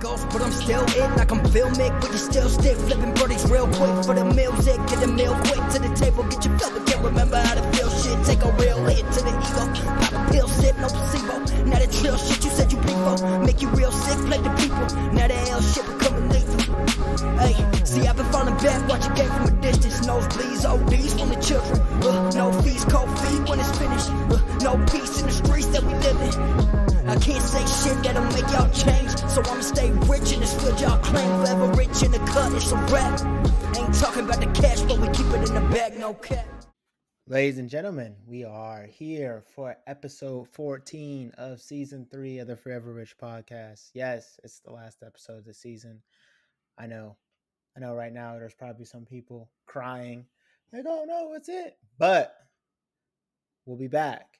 Ghost, but I'm still in like I'm filmic. But you still stick, flipping birdies real quick for the music. Get the meal quick to the table, get your fill. but Can't remember how to feel shit. Take a real hit to the ego. Pop a pill, sit, no placebo. Now the trill shit you said you prefer. Make you real sick, play the people. Now the L shit becoming lethal. Hey, see, I've been falling back, watching game from a distance. Nosebleeds, ODs from the children. Uh, no fees, cold feet when it's finished. Uh, no peace in the streets that we live in. I can't say shit that'll make y'all change. So I'ma stay rich this field y'all claim. Rich in the cut, it's a. Ain't talking about the cash, but we keep it in the bag, no cap. Ladies and gentlemen, we are here for episode 14 of season three of the Forever Rich podcast. Yes, it's the last episode of the season. I know. I know right now there's probably some people crying. They oh, don't know what's it. But we'll be back.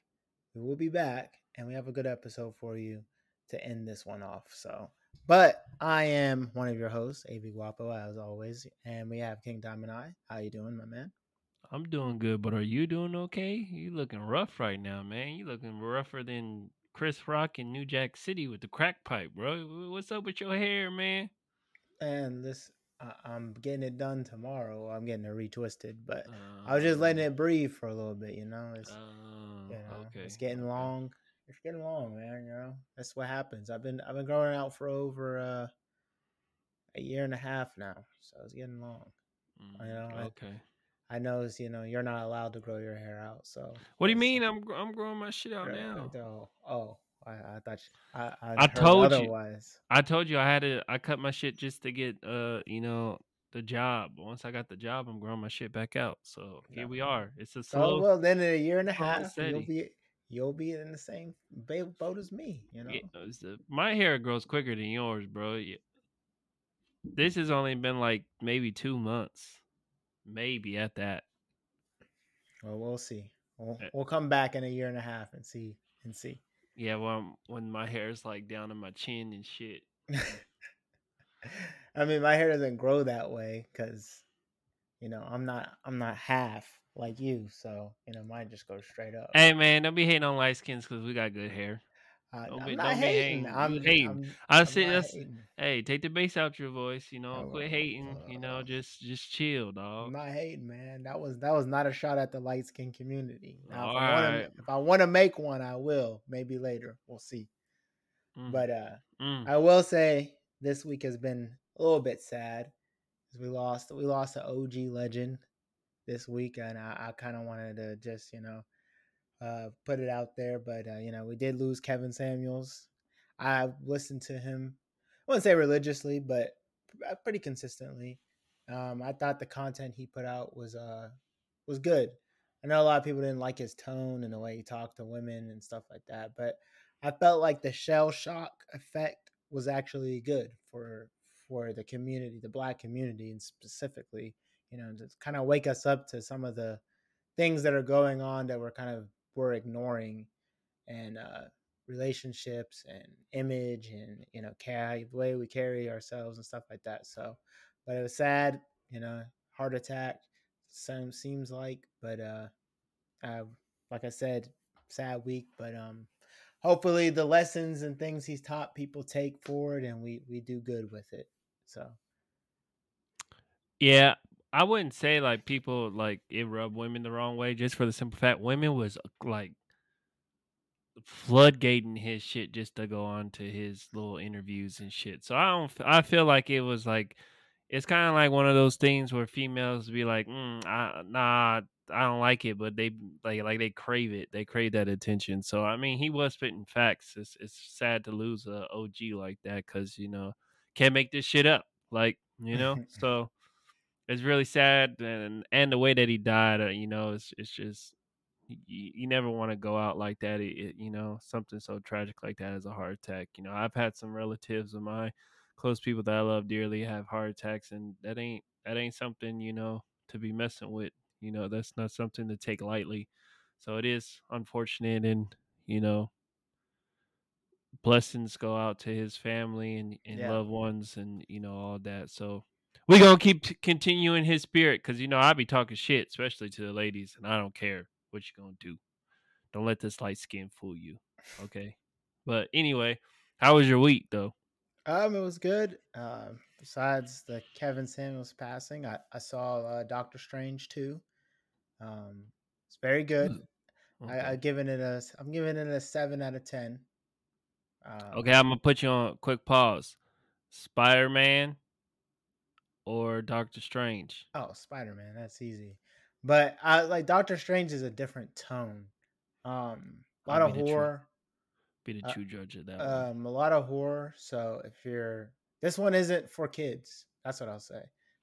We will be back and we have a good episode for you to end this one off. So, but I am one of your hosts, AB Guapo, as always, and we have King Diamond Eye. How you doing, my man? I'm doing good, but are you doing okay? You looking rough right now, man. You looking rougher than Chris Rock in New Jack City with the crack pipe, bro. What's up with your hair, man? And this, uh, I'm getting it done tomorrow. I'm getting it retwisted, but uh, I was just letting it breathe for a little bit. You know, it's, uh, you know, okay. it's getting long. It's getting long, man. You know, that's what happens. I've been I've been growing out for over uh, a year and a half now, so it's getting long. Mm, you know, okay. I, I know, you know, you're not allowed to grow your hair out. So what do you mean? I'm I'm growing my shit out now. Oh, oh, I, I thought you, I I, I told otherwise. you. I told you I had to. I cut my shit just to get uh you know the job. Once I got the job, I'm growing my shit back out. So here we are. It's a slow. Oh well, then in a year and a half, you'll be you'll be in the same boat as me. You know, yeah, my hair grows quicker than yours, bro. This has only been like maybe two months, maybe at that. Well, we'll see. We'll, eh we'll come back in a year and a half and see and see. Yeah, well, when my hair is like down to my chin and shit. I mean, my hair doesn't grow that way because, you know, I'm not I'm not half like you, so you know, mine just goes straight up. Hey man, don't be hating on light skins because we got good hair. Uh, don't I'm be, not hating. Hating. I'm hating. I'm, I said, hey, take the bass out your voice. You know, quit hating. Uh, you know, just just chill, dog. I'm not hating, man. That was that was not a shot at the light skin community. Now, if, I wanna, if I want to make one, I will. Maybe later, we'll see. Mm. But uh, mm. I will say this week has been a little bit sad. Because we lost we lost an OG legend this week, and I, I kind of wanted to just you know uh, put it out there. But uh, you know, we did lose Kevin Samuels. I listened to him. I wouldn't say religiously, but uh, pretty consistently. Um, I thought the content he put out was uh was good. I know a lot of people didn't like his tone and the way he talked to women and stuff like that, but I felt like the shell shock effect was actually good for for the community, the black community, and specifically you know, to kind of wake us up to some of the things that are going on that we're kind of we're ignoring and uh, relationships and image and you know carry the way we carry ourselves and stuff like that so. But it was sad you know heart attack some seems like but uh, uh like i said sad week but um hopefully the lessons and things he's taught people take forward and we we do good with it so. Yeah I wouldn't say like people like it rubbed women the wrong way just for the simple fact women was like floodgating his shit just to go on to his little interviews and shit. So I don't I feel like it was like it's kind of like one of those things where females be like, mm, I, "Nah, I don't like it," but they like like they crave it. They crave that attention. So I mean, he was spitting facts. It's it's sad to lose a OG like that because you know can't make this shit up. Like you know, so it's really sad and and the way that he died uh, you know it's it's just you, you never want to go out like that it, it, you know something so tragic like that as a heart attack you know i've had some relatives of my close people that i love dearly have heart attacks and that ain't that ain't something you know to be messing with you know that's not something to take lightly so it is unfortunate and you know blessings go out to his family and, and yeah. loved ones and you know all that so we gonna keep continuing his spirit because you know I be talking shit, especially to the ladies, and I don't care what you gonna do. Don't let this light skin fool you, okay? But anyway, how was your week though? Um, it was good. Uh, besides the Kevin Samuels passing, I, I saw uh, Doctor Strange too. Um, it's very good. Okay. I, I given it a I'm giving it a seven out of ten. Um, okay, I'm gonna put you on a quick pause. Spider Man or Doctor Strange? Oh, Spider Man, that's easy. But I like Doctor Strange is a different tone. Um, a lot I'll of horror. True, be the true uh, judge of that. Um, one. a lot of horror. So if you're this one isn't for kids. That's what I'll say.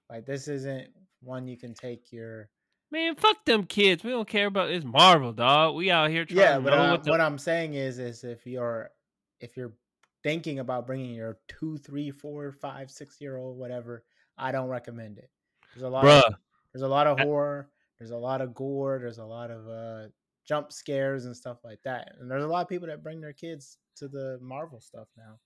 Like this isn't one you can take your Man, fuck them kids. We don't care about this Marvel, dog. We out here trying yeah, but uh, what, the... what I'm saying is, is if you're if you're thinking about bringing your two, three, four, five, six year old, whatever, I don't recommend it. There's a lot. Bruh. Of, there's a lot of horror. There's a lot of gore. There's a lot of uh, jump scares and stuff like that. And there's a lot of people that bring their kids to the Marvel stuff now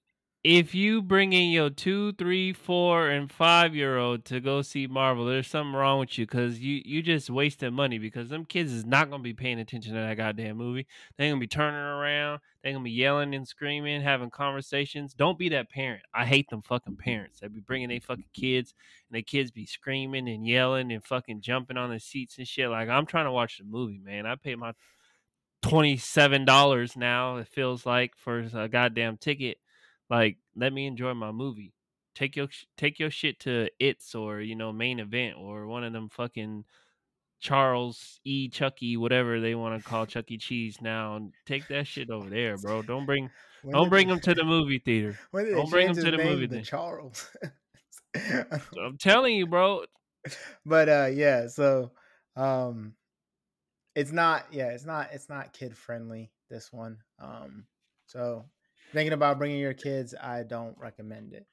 if you bring in your two, three, four, and five year old to go see Marvel, there's something wrong with you because you you just wasting money because them kids is not gonna be paying attention to that goddamn movie. They're gonna be turning around, they're gonna be yelling and screaming, having conversations. Don't be that parent. I hate them fucking parents that be bringing their fucking kids and their kids be screaming and yelling and fucking jumping on the seats and shit. Like I'm trying to watch the movie, man. I pay my twenty seven dollars now. It feels like for a goddamn ticket like, let me enjoy my movie. Take your take your shit to It's or you know main event or one of them fucking Charles E. Chucky, whatever they want to call Chuck E. Cheese now, and take that shit over there, bro. Don't bring when don't bring them to the movie theater. Don't bring them to the movie theater. Charles. I'm telling you, bro. But uh, yeah, so um, it's not yeah, it's not it's not kid friendly. This one, um, so thinking about bringing your kids, I don't recommend it.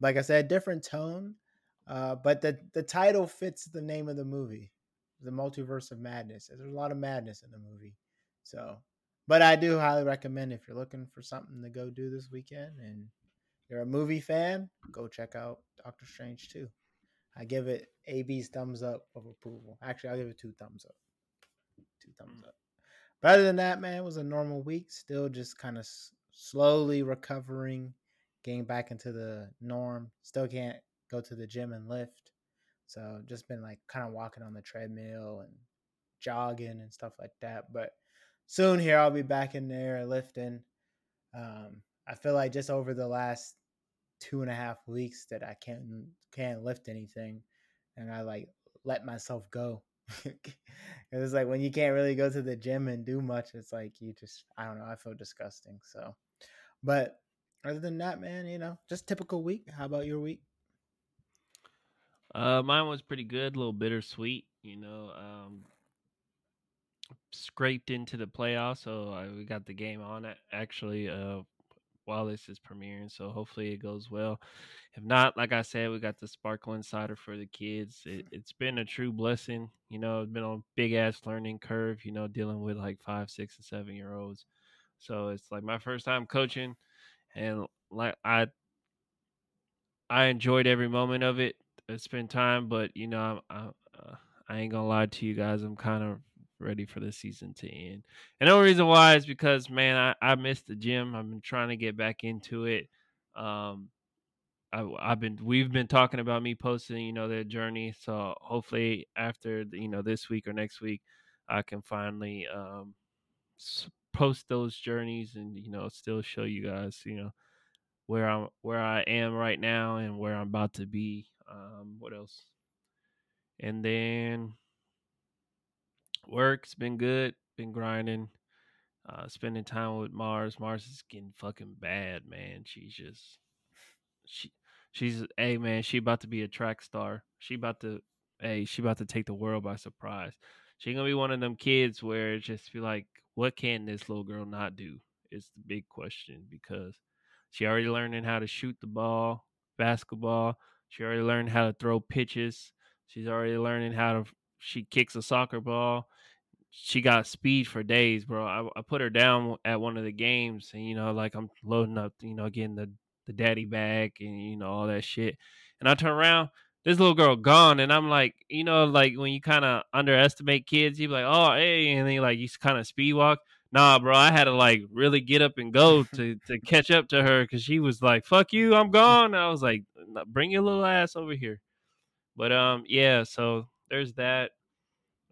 Like I said, different tone, uh, but the the title fits the name of the movie, the Multiverse of Madness. There's a lot of madness in the movie, so. But I do highly recommend if you're looking for something to go do this weekend and you're a movie fan, go check out Doctor Strange 2. I give it AB's thumbs up of approval. Actually, I'll give it two thumbs up. Two thumbs up. But other than that, man, it was a normal week. Still just kind of slowly recovering, getting back into the norm. Still can't go to the gym and lift. So just been like kind of walking on the treadmill and jogging and stuff like that. But soon here I'll be back in there lifting. Um, I feel like just over the last two and a half weeks that I can't can't lift anything, and I like let myself go. it's like when you can't really go to the gym and do much, it's like you just I don't know. I feel disgusting. So, but other than that, man, you know, just typical week. How about your week? Uh, mine was pretty good. A little bittersweet, you know. Um, scraped into the playoffs, so I, we got the game on it actually. Uh, while this is premiering. So hopefully it goes well. If not, like I said, we got the sparkling cider for the kids. It, has been a true blessing. You know, it's been a big ass learning curve. You know, dealing with like five, six, and seven year olds. So it's like my first time coaching, and like I, I enjoyed every moment of it. I spent time, but you know, I'm, I, uh, I ain't gonna lie to you guys. I'm kind of ready for the season to end. And the only reason why is because man, I, I missed the gym. I've been trying to get back into it. Um, I, have been we've been talking about me posting, you know, their journey. So hopefully after you know this week or next week, I can finally um, post those journeys and you know still show you guys, you know, where I'm where I am right now and where I'm about to be. Um, what else? And then Work's been good. Been grinding. Uh, spending time with Mars. Mars is getting fucking bad, man. She's just she she's hey man, she about to be a track star. She about to hey, she about to take the world by surprise. She gonna be one of them kids where it just be like, what can this little girl not do? Is the big question because she already learning how to shoot the ball, basketball. She already learned how to throw pitches. She's already learning how to she kicks a soccer ball. She got speed for days, bro. I, I put her down at one of the games, and you know, like I'm loading up, you know, getting the the daddy bag and you know all that shit. And I turn around, this little girl gone, and I'm like, you know, like when you kind of underestimate kids, you be like, oh hey, and then like you kind of speed walk. nah, bro, I had to like really get up and go to to catch up to her because she was like, "Fuck you, I'm gone." I was like, "Bring your little ass over here." But um, yeah, so there's that,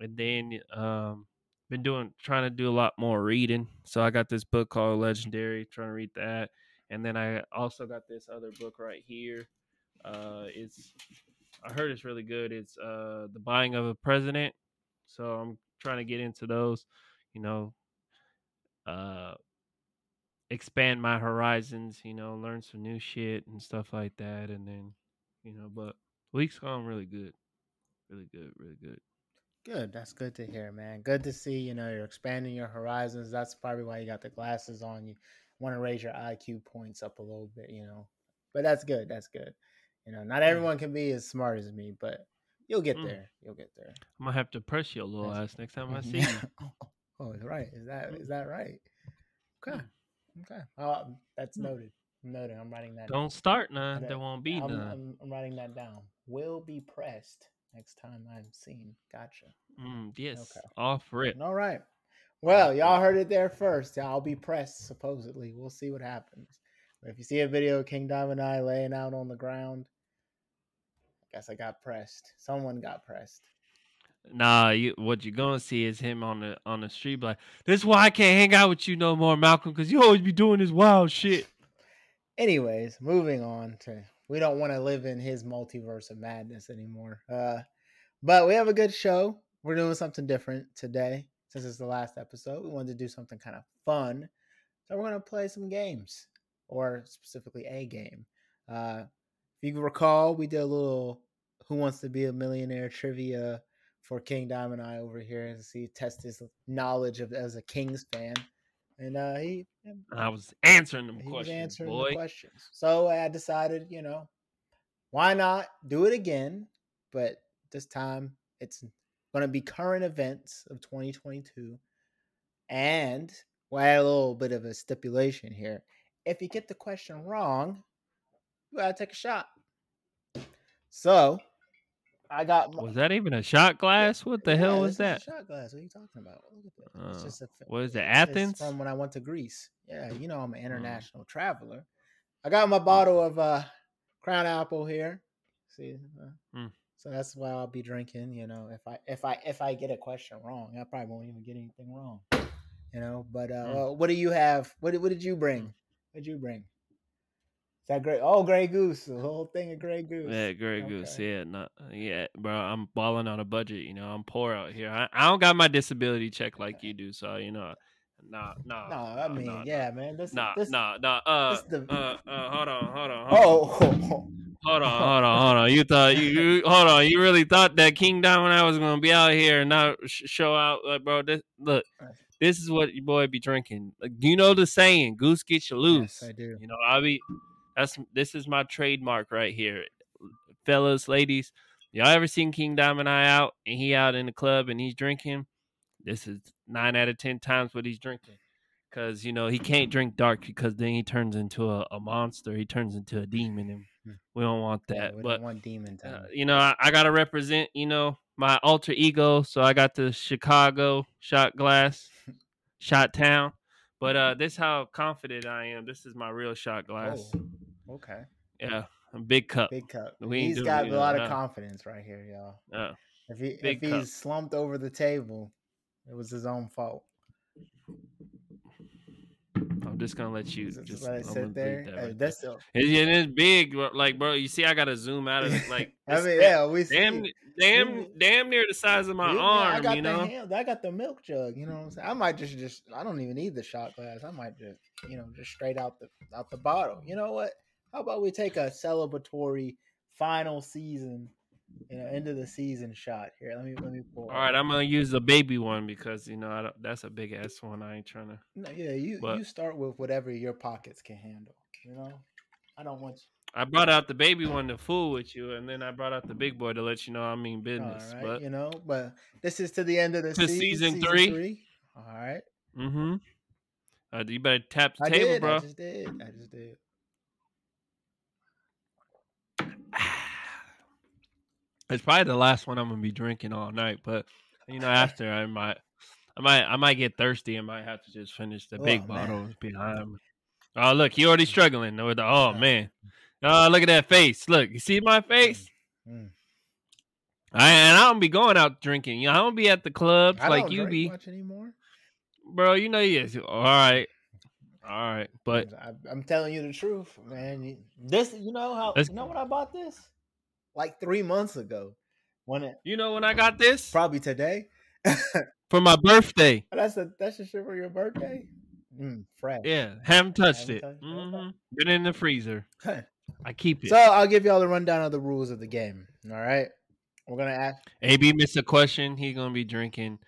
and then um, been doing trying to do a lot more reading. So I got this book called Legendary, trying to read that, and then I also got this other book right here. Uh, it's I heard it's really good. It's uh the buying of a president. So I'm trying to get into those, you know, uh expand my horizons, you know, learn some new shit and stuff like that and then, you know, but week's gone really good. Really good, really good. Good. That's good to hear, man. Good to see, you know, you're expanding your horizons. That's probably why you got the glasses on. You want to raise your IQ points up a little bit, you know. But that's good. That's good. You know, not mm. everyone can be as smart as me, but you'll get mm. there. You'll get there. I'm gonna have to press your little That's, ass next time I see you. oh, right. Is that is that right? Okay. Mm. Okay. Oh, that's mm. noted. Noted. I'm writing that. Don't down. start none. There won't be I'm, none. I'm, I'm, writing that down. Will be pressed next time I'm seen. Gotcha. Mm, yes. Okay. Off rip. All right. Well, y'all heard it there first. I'll be pressed supposedly. We'll see what happens. But if you see a video of King Diamond Eye laying out on the ground, I guess I got pressed. Someone got pressed. Nah, you, what you're gonna see is him on the on the street like, this is why I can't hang out with you no more, Malcolm, because you always be doing this wild shit. Anyways, moving on to we don't want to live in his multiverse of madness anymore. Uh, but we have a good show. We're doing something different today since it's the last episode. We wanted to do something kind of fun, so we're gonna play some games or specifically a game. Uh, if you recall, we did a little "Who Wants to Be a Millionaire" trivia for King Diamond Eye over here to see test his knowledge of as a Kings fan, and uh, he. I was answering them questions, answering boy. The questions. So I decided, you know, why not do it again? But this time it's going to be current events of 2022, and we add a little bit of a stipulation here if you get the question wrong, you gotta take a shot. So I got. Was that even a shot glass? What the yeah, hell was that? shot glass. What are you talking about? Uh, it's just a, what is it? Athens? From when I went to Greece. Yeah, you know I'm an mm. international traveler. I got my bottle of uh, Crown Apple here. See, uh, mm. so that's why I'll be drinking. You know, if I if I if I get a question wrong, I probably won't even get anything wrong. You know, but uh, mm. well, what do you have? What what did you bring? Mm. What'd you bring? Is that great? Oh, Grey Goose, the whole thing of Grey Goose. Yeah, Grey okay. Goose. Yeah, not yeah, bro. I'm balling on a budget. You know, I'm poor out here. I, I don't got my disability check like you do, so you know. Nah, nah. No, I mean, nah, yeah, nah. man. This, nah, this, nah, nah. Uh, the... uh, uh, hold on, hold on. Hold on. oh. Hold on, hold on, hold on. You thought you, you hold on. You really thought that King Diamond Eye was gonna be out here and not sh- show out, like, bro. This look, this is what your boy be drinking. Like, you know the saying, "Goose gets you loose." Yes, I do. You know, I be. That's this is my trademark right here, fellas, ladies. Y'all ever seen King Diamond Eye out and he out in the club and he's drinking? This is nine out of ten times what he's drinking. Cause you know he can't drink dark because then he turns into a, a monster. He turns into a demon, and hmm. we don't want that. Yeah, we but want demon uh, you know, I, I, gotta represent. You know, my alter ego. So I got the Chicago shot glass, shot town. But uh, this how confident I am. This is my real shot glass. Oh, okay. Yeah, a big cup. Big cup. We he's got a lot of confidence right here, y'all. Yeah. If he big if he's slumped over the table, it was his own fault. I'm just gonna let you just, just let it sit there. That right that's there. it's big, like bro. You see, I gotta zoom out of it. Like I mean, yeah, we damn, see. damn, damn near the size of my yeah, arm. I got you know, hand, I got the milk jug. You know what I'm saying? I might just, just, I don't even need the shot glass. I might just, you know, just straight out the out the bottle. You know what? How about we take a celebratory final season you know, end of the season shot. Here, let me let me pull. All right, I'm gonna use the baby one because you know that's a big ass one. I ain't trying to. No, yeah, you but, you start with whatever your pockets can handle. You know, I don't want. You... I brought out the baby one to fool with you, and then I brought out the big boy to let you know I mean business. All right, but you know, but this is to the end of the season, season, three. three. All right. Mm-hmm. Uh, you better tap the I table, did, bro. I just did. I just did. It's probably the last one I'm gonna be drinking all night, but you know, after I might, I might I might get thirsty. I might have to just finish the oh, big man. bottles behind me. Oh look, you already struggling with the oh man. Oh look at that face. Look, you see my face? Mm. I and I don't be going out drinking. You know, I don't be at the clubs like you be. Anymore. Bro, you know yes. All right. All right, but I, am telling you the truth, man. This, you know how, you know what I bought this like three months ago. When it, you know when I got this, probably today for my birthday. That's a that's a shit for your birthday. Mm, fresh. Yeah, haven't touched haven't it. Touched mm-hmm. Been in the freezer. I keep it. So I'll give y'all the rundown of the rules of the game. All right, we're gonna ask. AB missed a question. He's gonna be drinking.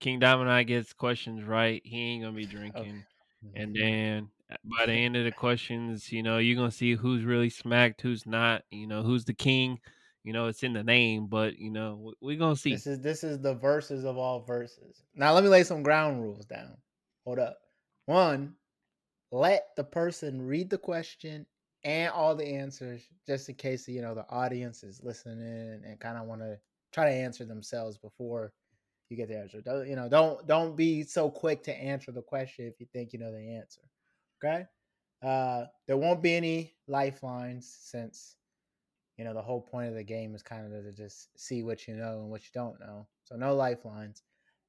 King Diamond Eye gets questions right. He ain't gonna be drinking. Okay. And mm-hmm. then uh, by the end of the questions, you know, you're gonna see who's really smacked, who's not. You know, who's the king. You know, it's in the name, but you know, we're gonna see. This is this is the verses of all verses. Now let me lay some ground rules down. Hold up. One, let the person read the question and all the answers, just in case you know the audience is listening and kind of want to try to answer themselves before you get the answer. Don't, you know, don't don't be so quick to answer the question if you think you know the answer. Okay. Uh, there won't be any lifelines since you know the whole point of the game is kind of to just see what you know and what you don't know. So no lifelines,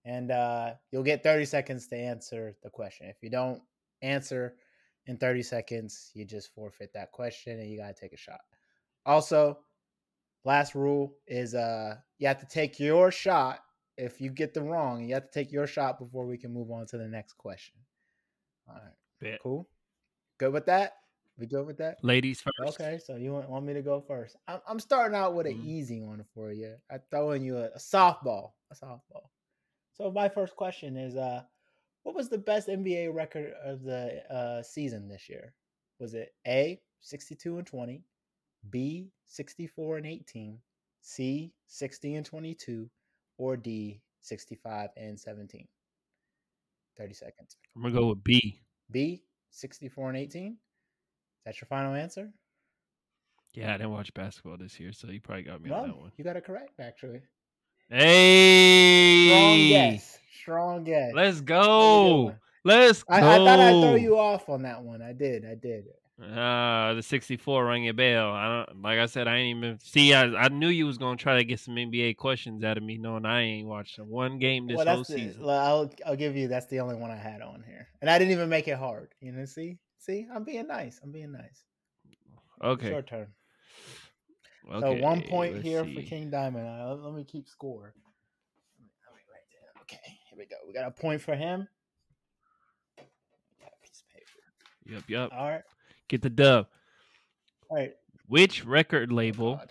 and uh, you'll get 30 seconds to answer the question. If you don't answer in 30 seconds, you just forfeit that question and you gotta take a shot. Also, last rule is uh you have to take your shot if you get the wrong, you have to take your shot before we can move on to the next question. All right. Bet. Cool. Good with that? We good with that? Ladies first. Okay, so you want, want me to go first? I'm, I'm starting out with an mm-hmm. easy one for you. I'm throwing you a, a, softball, a softball. So my first question is, uh, what was the best NBA record of the uh, season this year? Was it A, 62 and 20, B, 64 and 18, C, 60 and 22, or D, 65 and 17? 30 seconds. I'm going to go with B. B, 64 and 18? Is that your final answer? Yeah, I didn't watch basketball this year, so you probably got me no, on that one. You got it correct, actually. Hey! Strong guess. Strong guess. Let's go. Let's go. I, I thought I'd throw you off on that one. I did. I did. Uh, the 64 rang a bell. I don't like I said. I ain't even see. I, I knew you was gonna try to get some NBA questions out of me, knowing I ain't watched one game this well, whole the, season. I'll I'll give you. That's the only one I had on here, and I didn't even make it hard. You know, see, see, I'm being nice. I'm being nice. Okay. Short turn. Okay, so one point here see. for King Diamond. Uh, let me keep score. Okay, here we go. We got a point for him. Yep, yep. All right. Get the dub. All right. Which record label oh,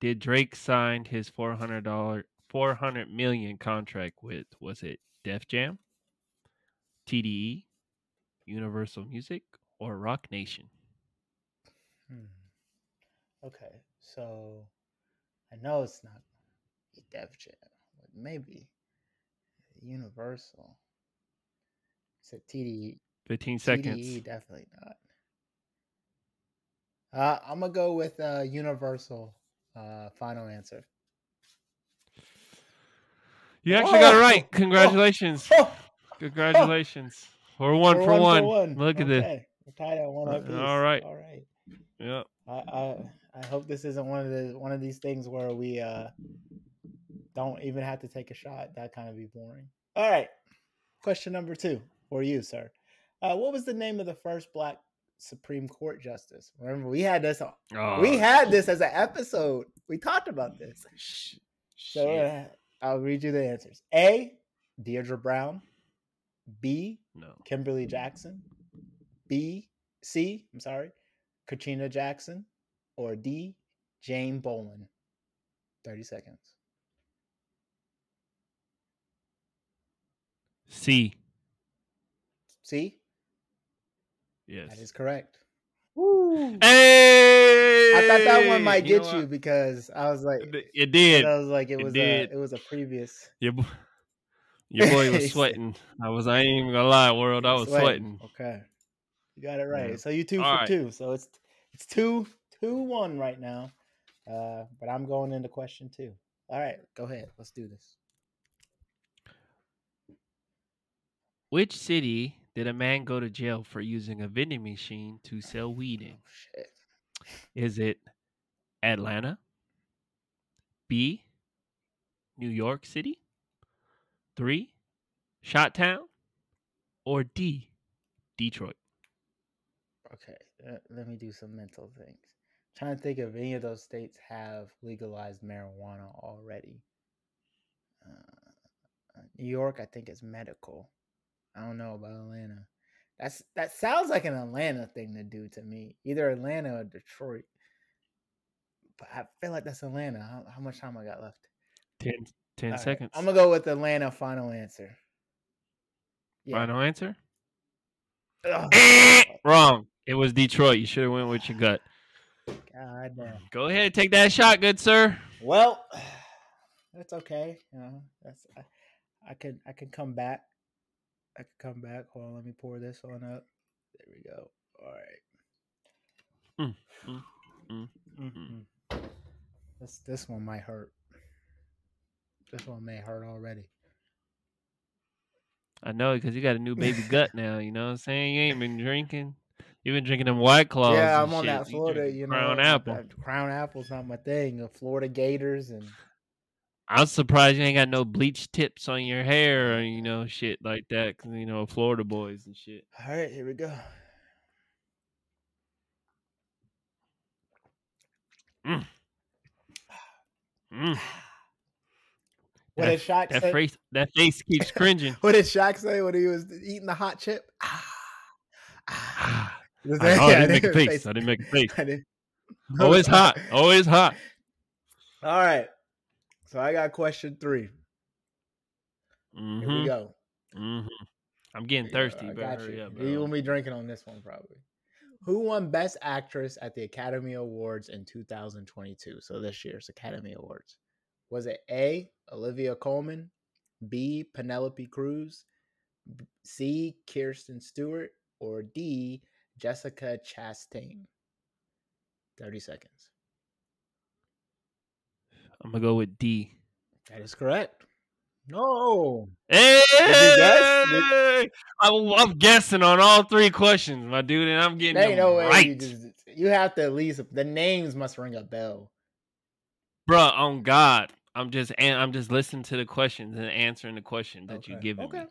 did Drake sign his four hundred dollar four hundred million contract with? Was it Def Jam, TDE, Universal Music, or Roc Nation? Hmm. Okay, so I know it's not Def Jam, but maybe Universal. It's a TDE. Fifteen seconds. TDE, definitely not. Uh, I'm gonna go with uh, Universal. Uh, final answer. You actually oh! got it right. Oh! Congratulations. Oh! Congratulations. We're one, We're for, one, one. for one. Look okay. at this. We're tied at one up. All right. All right. Yep. I, I I hope this isn't one of the one of these things where we uh don't even have to take a shot. That kind of be boring. All right. Question number two for you, sir. Uh, what was the name of the first black Supreme Court justice. Remember, we had this. Oh, we had this as an episode. We talked about this. So uh, I'll read you the answers. A. Deirdre Brown. B. No. Kimberly Jackson. B. C. I'm sorry. Katrina Jackson. Or D. Jane Bolin. Thirty seconds. C. C. Yes. That is correct. Woo. Hey! I thought that one might you get you because I was like, it did. I was like, it, it was did. a, it was a previous. Your boy, your boy was sweating. I was. I ain't even gonna lie, world. I was sweating. sweating. Okay, you got it right. Yeah. So you two All for right. two. So it's it's two two one right now. Uh, but I'm going into question two. All right, go ahead. Let's do this. which city did a man go to jail for using a vending machine to sell weed in? Oh, Is it Atlanta? B. New York City? Three. Shot Town? Or D. Detroit? Okay, uh, let me do some mental things. I'm trying to think if any of those states have legalized marijuana already. Uh, New York, I think, is medical. I don't know about Atlanta. That's that sounds like an Atlanta thing to do to me. Either Atlanta or Detroit. But I feel like that's Atlanta. How, how much time I got left? 10, 10 seconds. Right. I'm gonna go with Atlanta. Final answer. Yeah. Final answer. Wrong. It was Detroit. You should have went with your gut. God damn. Go ahead, and take that shot, good sir. Well, that's okay. You know, that's I, I could I could come back. I could come back. Hold on, let me pour this one up. There we go. All right. Mm, mm, mm, mm-hmm. This this one might hurt. This one may hurt already. I know because you got a new baby gut now. You know what I'm saying? You ain't been drinking. You've been drinking them White Claws. Yeah, I'm on shit. that Florida. You, know, Crown Apple. Crown Apple's not my thing. The Florida Gators and. I'm surprised you ain't got no bleach tips on your hair or you know shit like that. Cause you know Florida boys and shit. All right, here we go. Mm. Mm. What that, did Shaq that say? Face, that face keeps cringing. what did Shaq say when he was eating the hot chip? Ah, ah. I, oh, I, didn't make a face. face. I didn't make a face. Didn't... Always hot. Always hot. All right. So I got question 3 mm-hmm. Here we mm-hmm. go. Mm-hmm. I'm getting thirsty. Go. I got you. Up, you will be drinking on this one probably. Who won Best Actress at the Academy Awards in 2022? So this year's Academy Awards. Was it A. Olivia Colman, B. Penelope Cruz, C. Kirsten Stewart, or D. Jessica Chastain? 30 seconds. I'm going to go with D. That is correct. No. Hey! Did I'm, I'm, guessing on all three questions, my dude, and I'm getting them no right. You, just, you have to at least the names must ring a bell. Bruh, on God. I'm just I'm just listening to the questions and answering the questions that okay. you give me. okay. me.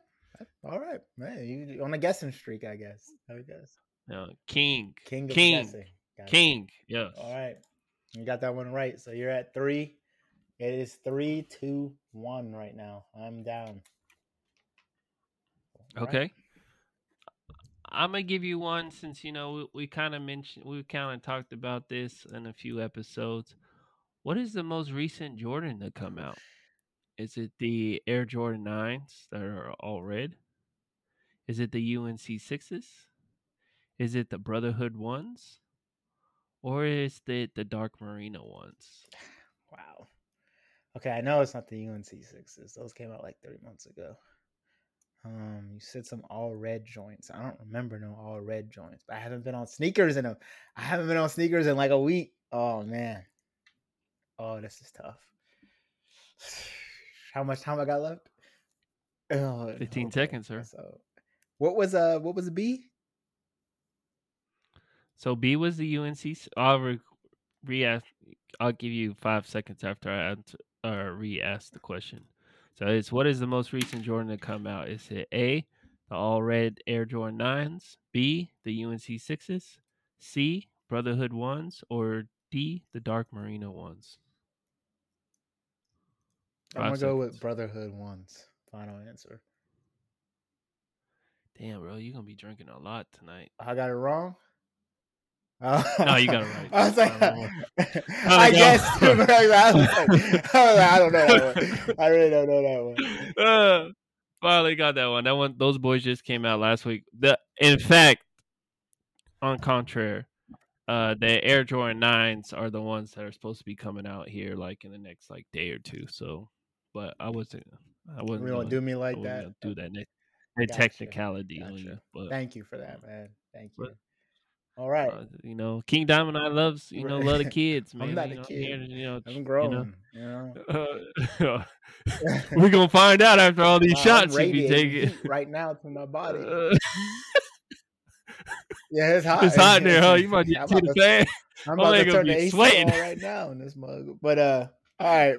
All right, man. You on a guessing streak, I guess. I guess. No, King. King. King. King. Yes. All right. You got that one right. So you're at three. It is three, two, one right now. I'm down. All okay. Right. I'm gonna give you one since you know we, we kind of mentioned we kind of talked about this in a few episodes. What is the most recent Jordan to come out? Is it the Air Jordan 9s that are all red? Is it the UNC 6s? Is it the Brotherhood ones? Or is it the Dark Marina ones? Wow. Okay, I know it's not the UNC 6s. Those came out like 30 months ago. Um, you said some all red joints. I don't remember no all red joints, but I haven't been on sneakers in a I haven't been on sneakers in like a week. Oh man. Oh, this is tough. How much time I got left? Oh, 15 okay. seconds, sir. So, what was uh what was B? So B was the UNC. I'll re, re I'll give you five seconds after I answer, or re-ask the question. So it's what is the most recent Jordan to come out? Is it A, the all red Air Jordan nines, B, the UNC sixes, C, Brotherhood ones, or D, the Dark Marina ones? I'm gonna go with Brotherhood ones. Final answer. Damn, bro, you're gonna be drinking a lot tonight. I got it wrong. No, you got it right. I was like, I, guess. I, was like, I, don't know that one. I really don't know that one. Uh, finally got that one. That one, those boys just came out last week. The in fact, on contrary, uh, the Air Jordan nines are the ones that are supposed to be coming out here like in the next like day or two. So but I wasn't. I wasn't. We don't do me like that. Do that. Gotcha. technicality gotcha. But, Thank you for that, man. Thank you. But, All right. Uh, you know, King Diamond Eye loves, you know, love the kids, man. I'm not you a know, kid. Here, you know, I'm grown. You know, you know? Uh, we're gonna find out after all these shots you be taking right now to my body. Uh, yeah, it's hot. it's hot in there, huh? You might get to the fan. I'm Oh, about to turn the be AC sweating. on right now in this mug. But uh, right,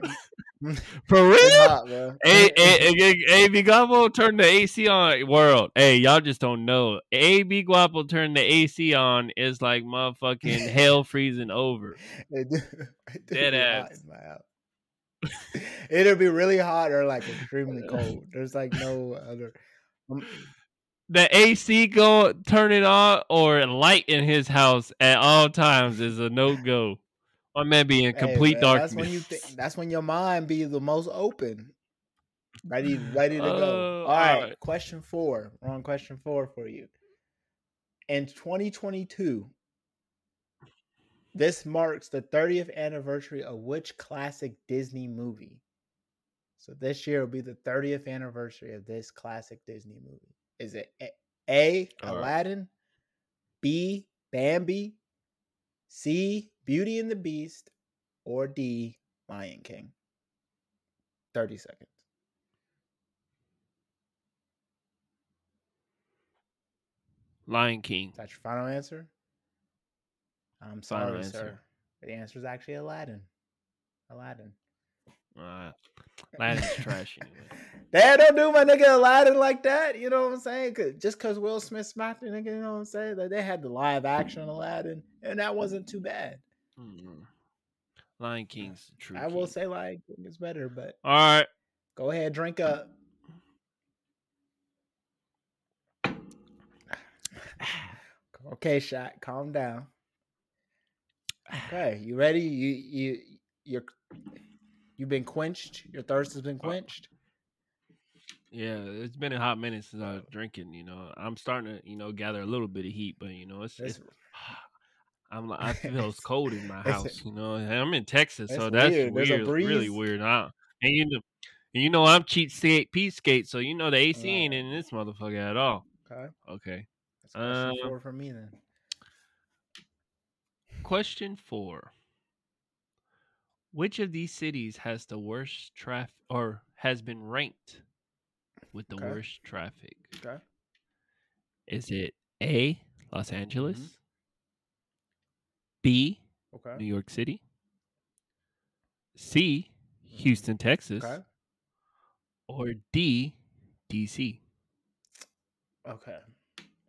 For real? hot, bro. Hey, hey, hey, hey, Big Guapo turned the AC on. World, hey, y'all just don't know. AB Guapo turned the AC on is like motherfucking hell freezing over. It do- it do Dead ass. in my house. It'll be really hot or like extremely cold. There's like no other. Um, The AC go turn it on or light in his house at all times is a no go. My man be in hey, complete man, darkness. That's when you think. That's when your mind be the most open, ready, ready to go. Oh, all right, alright. question four. Wrong question four for you. In 2022, this marks the 30th anniversary of which classic Disney movie? So this year will be the 30th anniversary of this classic Disney movie. Is it A, A All right. Aladdin, B Bambi, C Beauty and the Beast, or D Lion King? 30 seconds. Lion King. Is that your final answer? I'm sorry, answer. sir. The answer is actually Aladdin. Aladdin. Uh, Aladdin's trash anyway. Dad, don't do my nigga Aladdin like that. You know what I'm saying? 'Cause- just because Will Smith smacked the nigga, you know what I'm saying? Like they had the live action Aladdin, and that wasn't too bad. Mm. Lion King's true. I will king. say like it's better, but All right. go ahead, drink up. Okay, shot. Calm down. Okay, you ready? You you you're you've been quenched. Your thirst has been uh, quenched. Yeah, it's been a hot minute since I was uh. drinking. You know, I'm starting to, you know, gather a little bit of heat, but you know, it's, it's It's- I'm like, I feel it's cold in my house. You know, I'm in Texas, so that's weird. weird. A really weird. I, and you know, and you know, I'm cheat skate, Pete skate, so you know the AC Right. ain't in this motherfucker at all. Okay, Okay. that's question Uh, four for me then. Question four. Which of these cities has the worst traffic or has been ranked with the Okay. worst traffic? Okay. Is it A, Los Angeles? Mhm. B, Okay. New York City? C, Houston, Texas? Okay. Or D, DC? Okay.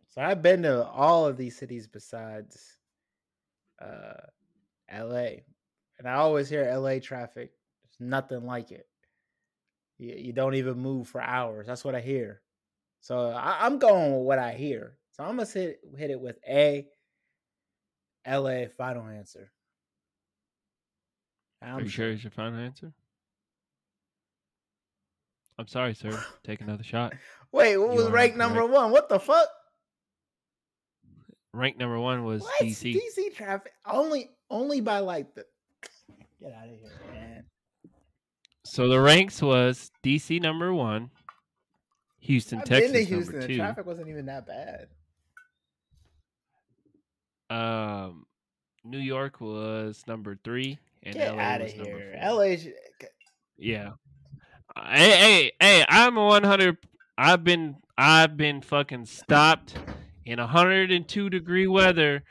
So I've been to all of these cities besides uh LA. And I always hear LA traffic. There's nothing like it. You, you don't even move for hours. That's what I hear. So I, I'm going with what I hear. So I'm gonna hit, hit it with A LA final answer. Are I'm you sure it's your final answer? I'm sorry, sir. Take another shot. Wait, what You was are rank number one? What the fuck? Rank number one was What? DC. DC traffic only only by like the get out of here, man. So the ranks was DC number one, Houston, I've Texas been to Houston. number The two. traffic wasn't even that bad. Um, New York was number three, and Get LA was number four. LA. Yeah. Hey, hey, hey! I'm a 100. I've been, I've been fucking stopped in 102 degree weather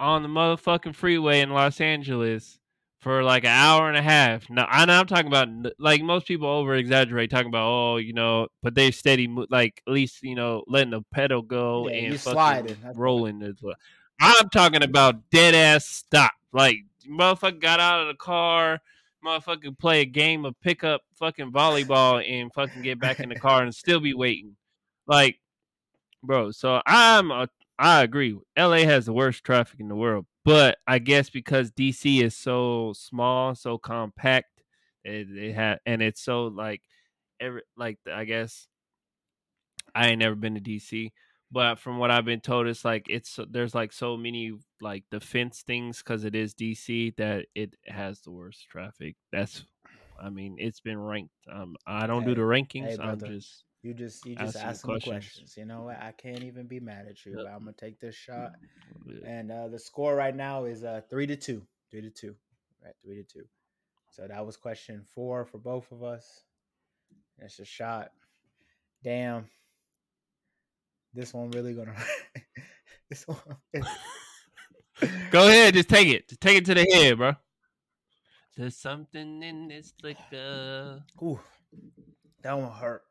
on the motherfucking freeway in Los Angeles for like an hour and a half. Now, I know I'm talking about like most people over exaggerate, talking about oh, you know, but they steady, like at least you know, letting the pedal go Yeah, and fucking sliding. Rolling as well. I'm talking about dead ass stop. Like motherfucker got out of the car, motherfucker play a game of pickup fucking volleyball and fucking get back in the car and still be waiting. Like, bro, so I'm a I agree. LA has the worst traffic in the world, but I guess because DC is so small, so compact, it, it had and it's so like every like I guess I ain't never been to DC, but from what I've been told, it's like it's there's like so many like defense things because it is DC that it has the worst traffic. That's I mean it's been ranked. Um, I don't do the rankings. hey, I'm just You just you just ask some questions. questions. You know what? I can't even be mad at you. Yep. I'm gonna take this shot. And uh, the score right now is uh three to two. Three to two. Right, three to two. So that was question four for both of us. It's a shot. Damn. This one really gonna this one. Go ahead, just take it. Just take it to the head, bro. There's something in this liquor. Ooh, that one hurt.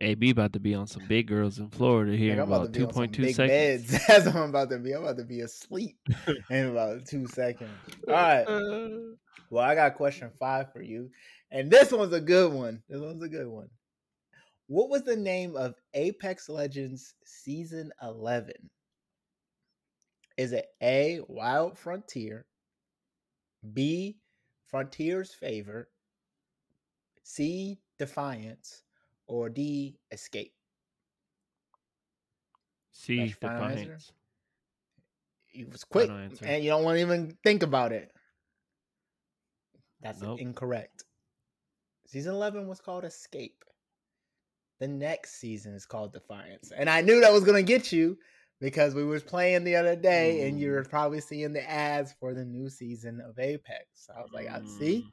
AB about to be on some big girls in Florida here in about, two point two seconds. Beds. That's what I'm about to be. I'm about to be asleep in about two seconds. All right. Well, I got question five for you, and this one's a good one. This one's a good one. What was the name of Apex Legends Season 11? Is it A, Wild Frontier, B, Frontier's Favor, C, Defiance, or D, Escape? C, Defiance. It was quick, and you don't want to even think about it. That's nope. incorrect. Season 11 was called Escape. The next season is called Defiance. And I knew that was going to get you because we was playing the other day mm. and you were probably seeing the ads for the new season of Apex. I was like, I see, mm.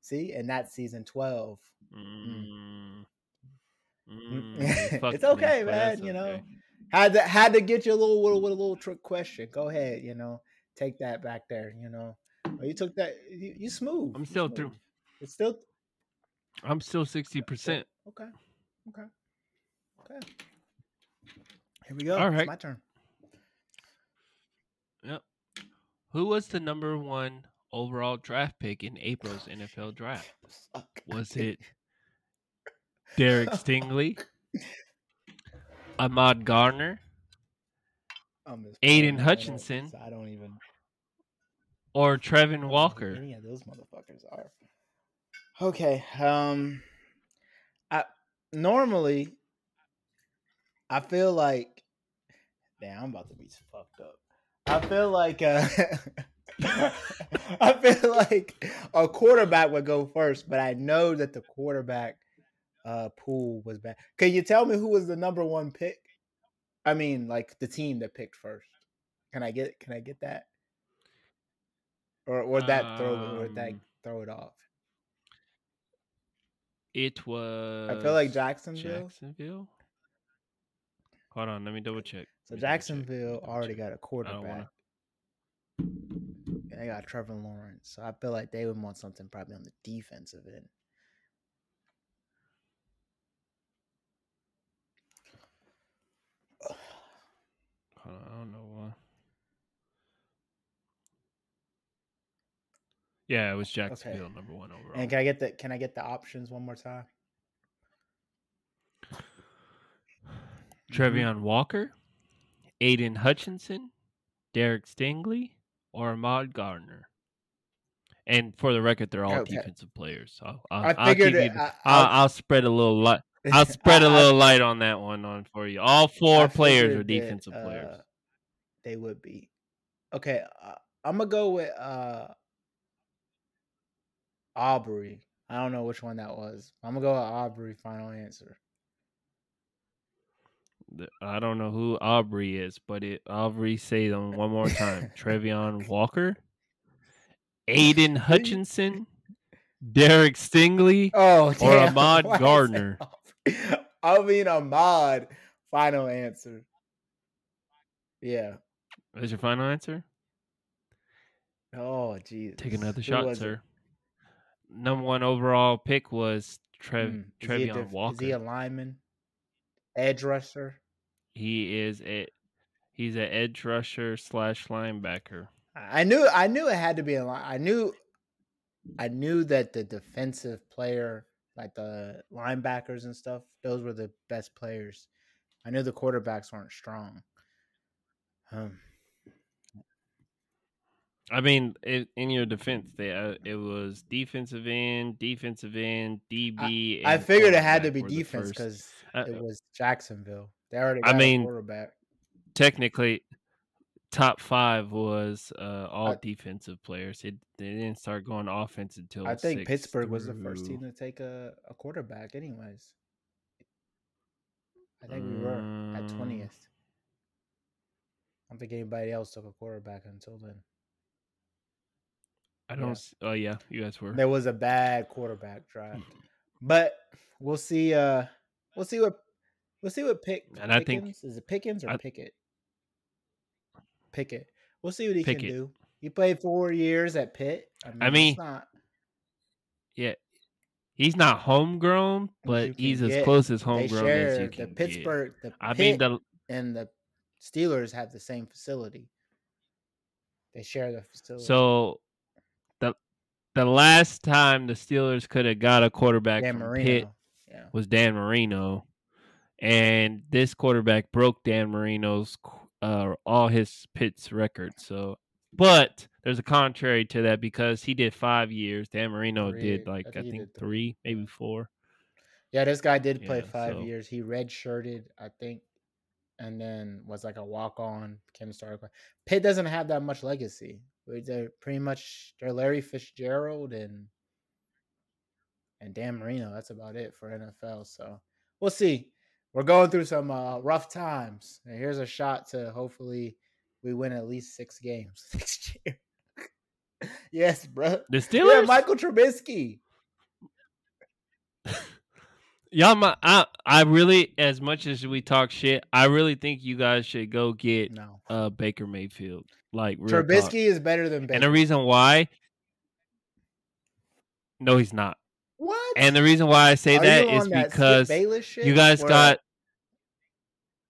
see, and that's season twelve. Mm. mm. it's okay, me, man. You know, had to had to get you a little with, with a little trick question. Go ahead, you know, take that back there. You know, oh, you took that. You, you smooth. I'm still smooth. through. It's still. I'm still sixty percent. Okay. Okay. Okay. Okay. Here we go. All right. It's my turn. Yep. Who was the number one overall draft pick in April's NFL draft? Was it Derek Stingley, Ahmad Gardner, Aidan Hutchinson? I don't even. Or Trevin Walker? Any of those motherfuckers are. Okay. Um. Normally I feel like, damn, I'm about to be fucked up. I feel like, uh, I feel like a quarterback would go first, but I know that the quarterback uh, pool was bad. Can you tell me who was the number one pick? I mean, like the team that picked first. Can I get? Can I get that? Or or that throw or that um, throw it off? It was. I feel like Jacksonville. Jacksonville. Hold on, let me double check. So Jacksonville check. already got a quarterback. And they got Trevor Lawrence. So I feel like they would want something probably on the defensive end. Hold on, I don't know why. Yeah, it was Jacksonville okay. number one overall. And can I get the can I get the options one more time? Mm-hmm. Trevion Walker, Aidan Hutchinson, Derek Stingley, or Ahmad Gardner. And for the record, they're all okay. defensive players. So I'll, I I'll, it, I'll, I'll, spread a little light. I'll spread a little light on that one on for you. All four players are defensive that, uh, players. They would be. Okay, uh, I'm gonna go with uh, Aubrey. I don't know which one that was. I'm gonna go with Aubrey. Final answer. I don't know who Aubrey is, but it Aubrey say them one more time. Trevion Walker, Aidan Hutchinson, Derek Stingley, oh, damn. or Ahmad Why Gardner. I mean Ahmad. Final answer. Yeah. Is your final answer? Oh, geez. Take another Who shot, sir. It? Number one overall pick was Trev mm. Trevion def- Walker. Is he a lineman? Edge rusher? He is a he's an edge rusher slash linebacker. I knew I knew it had to be a line. I knew I knew that the defensive player, like the linebackers and stuff, those were the best players. I knew the quarterbacks weren't strong. Um, I mean, it, in your defense, they, uh, it was defensive end, defensive end, DB. I, I figured it had to be defense because uh, it was Jacksonville. They already I mean, quarterback. Technically, top five was uh, all I, defensive players. It they didn't start going offense until I think Pittsburgh through... was the first team to take a, a quarterback, anyways. I think we were at mm. twentieth. I don't think anybody else took a quarterback until then. I don't. Yeah. Oh yeah, you guys were. There was a bad quarterback draft, but we'll see. Uh, we'll see what we'll see what pick. And Pickens, I think is it Pickens or I, Pickett? Pickett. We'll see what he Pickett. can do. He played four years at Pitt. I mean, I mean not... yeah, he's not homegrown, but he's get. as close as homegrown as you can. The Pittsburgh, get. the I Pitt mean, the and the Steelers have the same facility. They share the facility. So the last time the Steelers could have got a quarterback Dan from Marino. Pitt yeah. was Dan Marino, and this quarterback broke Dan Marino's uh, all his Pitt's records. So, but there's a contrary to that because he did five years. Dan Marino three, did like I think, I think three, maybe four. Yeah, this guy did play yeah, five so. years. He redshirted, I think, and then was like a walk on, became a starter. Pitt doesn't have that much legacy. They're pretty much they're Larry Fitzgerald and and Dan Marino. That's about it for NFL. So we'll see. We're going through some uh, rough times. And here's a shot to hopefully we win at least six games next year. yes, bro. The Steelers. Yeah, Michael Trubisky. Y'all, my, I, I really, as much as we talk shit, I really think you guys should go get no. uh Baker Mayfield. Like Trubisky talk. is better than Baker. And the reason why, no, he's not. What? And the reason why I say Are that is because you guys where... got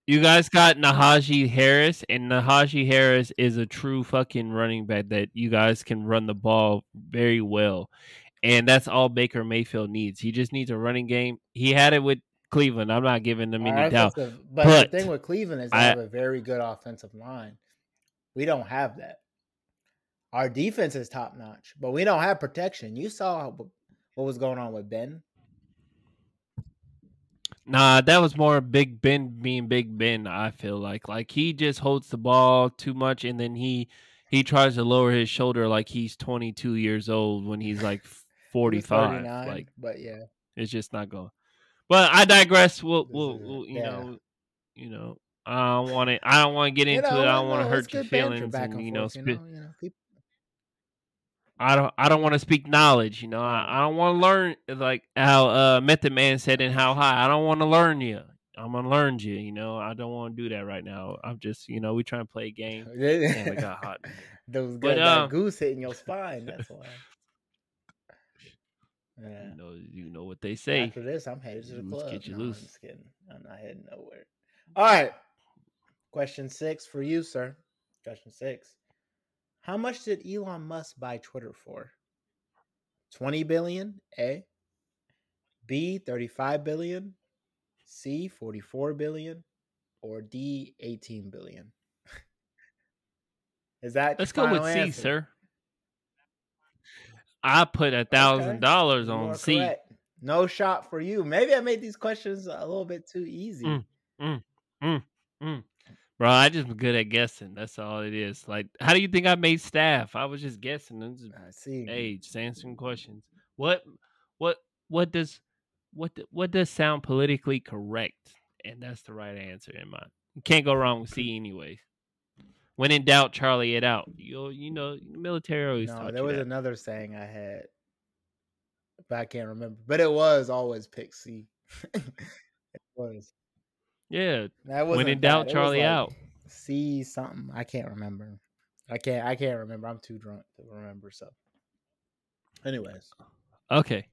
you guys got Najee Harris, and Najee Harris is a true fucking running back that you guys can run the ball very well and that's all Baker Mayfield needs. He just needs a running game. He had it with Cleveland. I'm not giving them any doubt. but, but, the thing with Cleveland is they I, have a very good offensive line. We don't have that. Our defense is top notch, but we don't have protection. You saw what was going on with Ben. Nah, that was more Big Ben being Big Ben. I feel like like he just holds the ball too much, and then he he tries to lower his shoulder like he's 22 years old when he's like 45. Like, but yeah, it's just not going. But I digress. We'll, we'll, we'll you yeah. know, you know, I don't want to. I don't want to get into you know, it. I don't want to hurt your feelings. And, and, you know, you know, you know people... I don't. I don't want to speak knowledge. You know, I, I don't want to learn like how uh, Method Man said in How High. I don't want to learn you. I'm gonna learn you. You know, I don't want to do that right now. I'm just, you know, we trying to play a game. and we got hot. Those but, um, goose hitting your spine. That's why. Yeah. You know, you know what they say. After this, I'm headed to the club. Get you no, loose. I'm just kidding. I'm not heading nowhere. All right. Question six for you, sir. Question six. How much did Elon Musk buy Twitter for? 20 billion, A. B, 35 billion. C, 44 billion. Or D, 18 billion. Is that Let's go with C, sir. I put a thousand dollars on C. Correct. No shot for you. Maybe I made these questions a little bit too easy. Mm, mm, mm, mm. Bro, I just good at guessing. That's all it is. Like, how do you think I made staff? I was just guessing. Just, I see. Hey, just answering questions. What, what, what does, what, what does sound politically correct? And that's the right answer in mind. You can't go wrong with C, anyways. When in doubt, Charlie it out. You you know, military always. No, there was that. another saying I had, but I can't remember. But it was always pick C. it was. Yeah. That when in doubt, Charlie like out. C something. I can't remember. I can't. I can't remember. I'm too drunk to remember. So, anyways. Okay.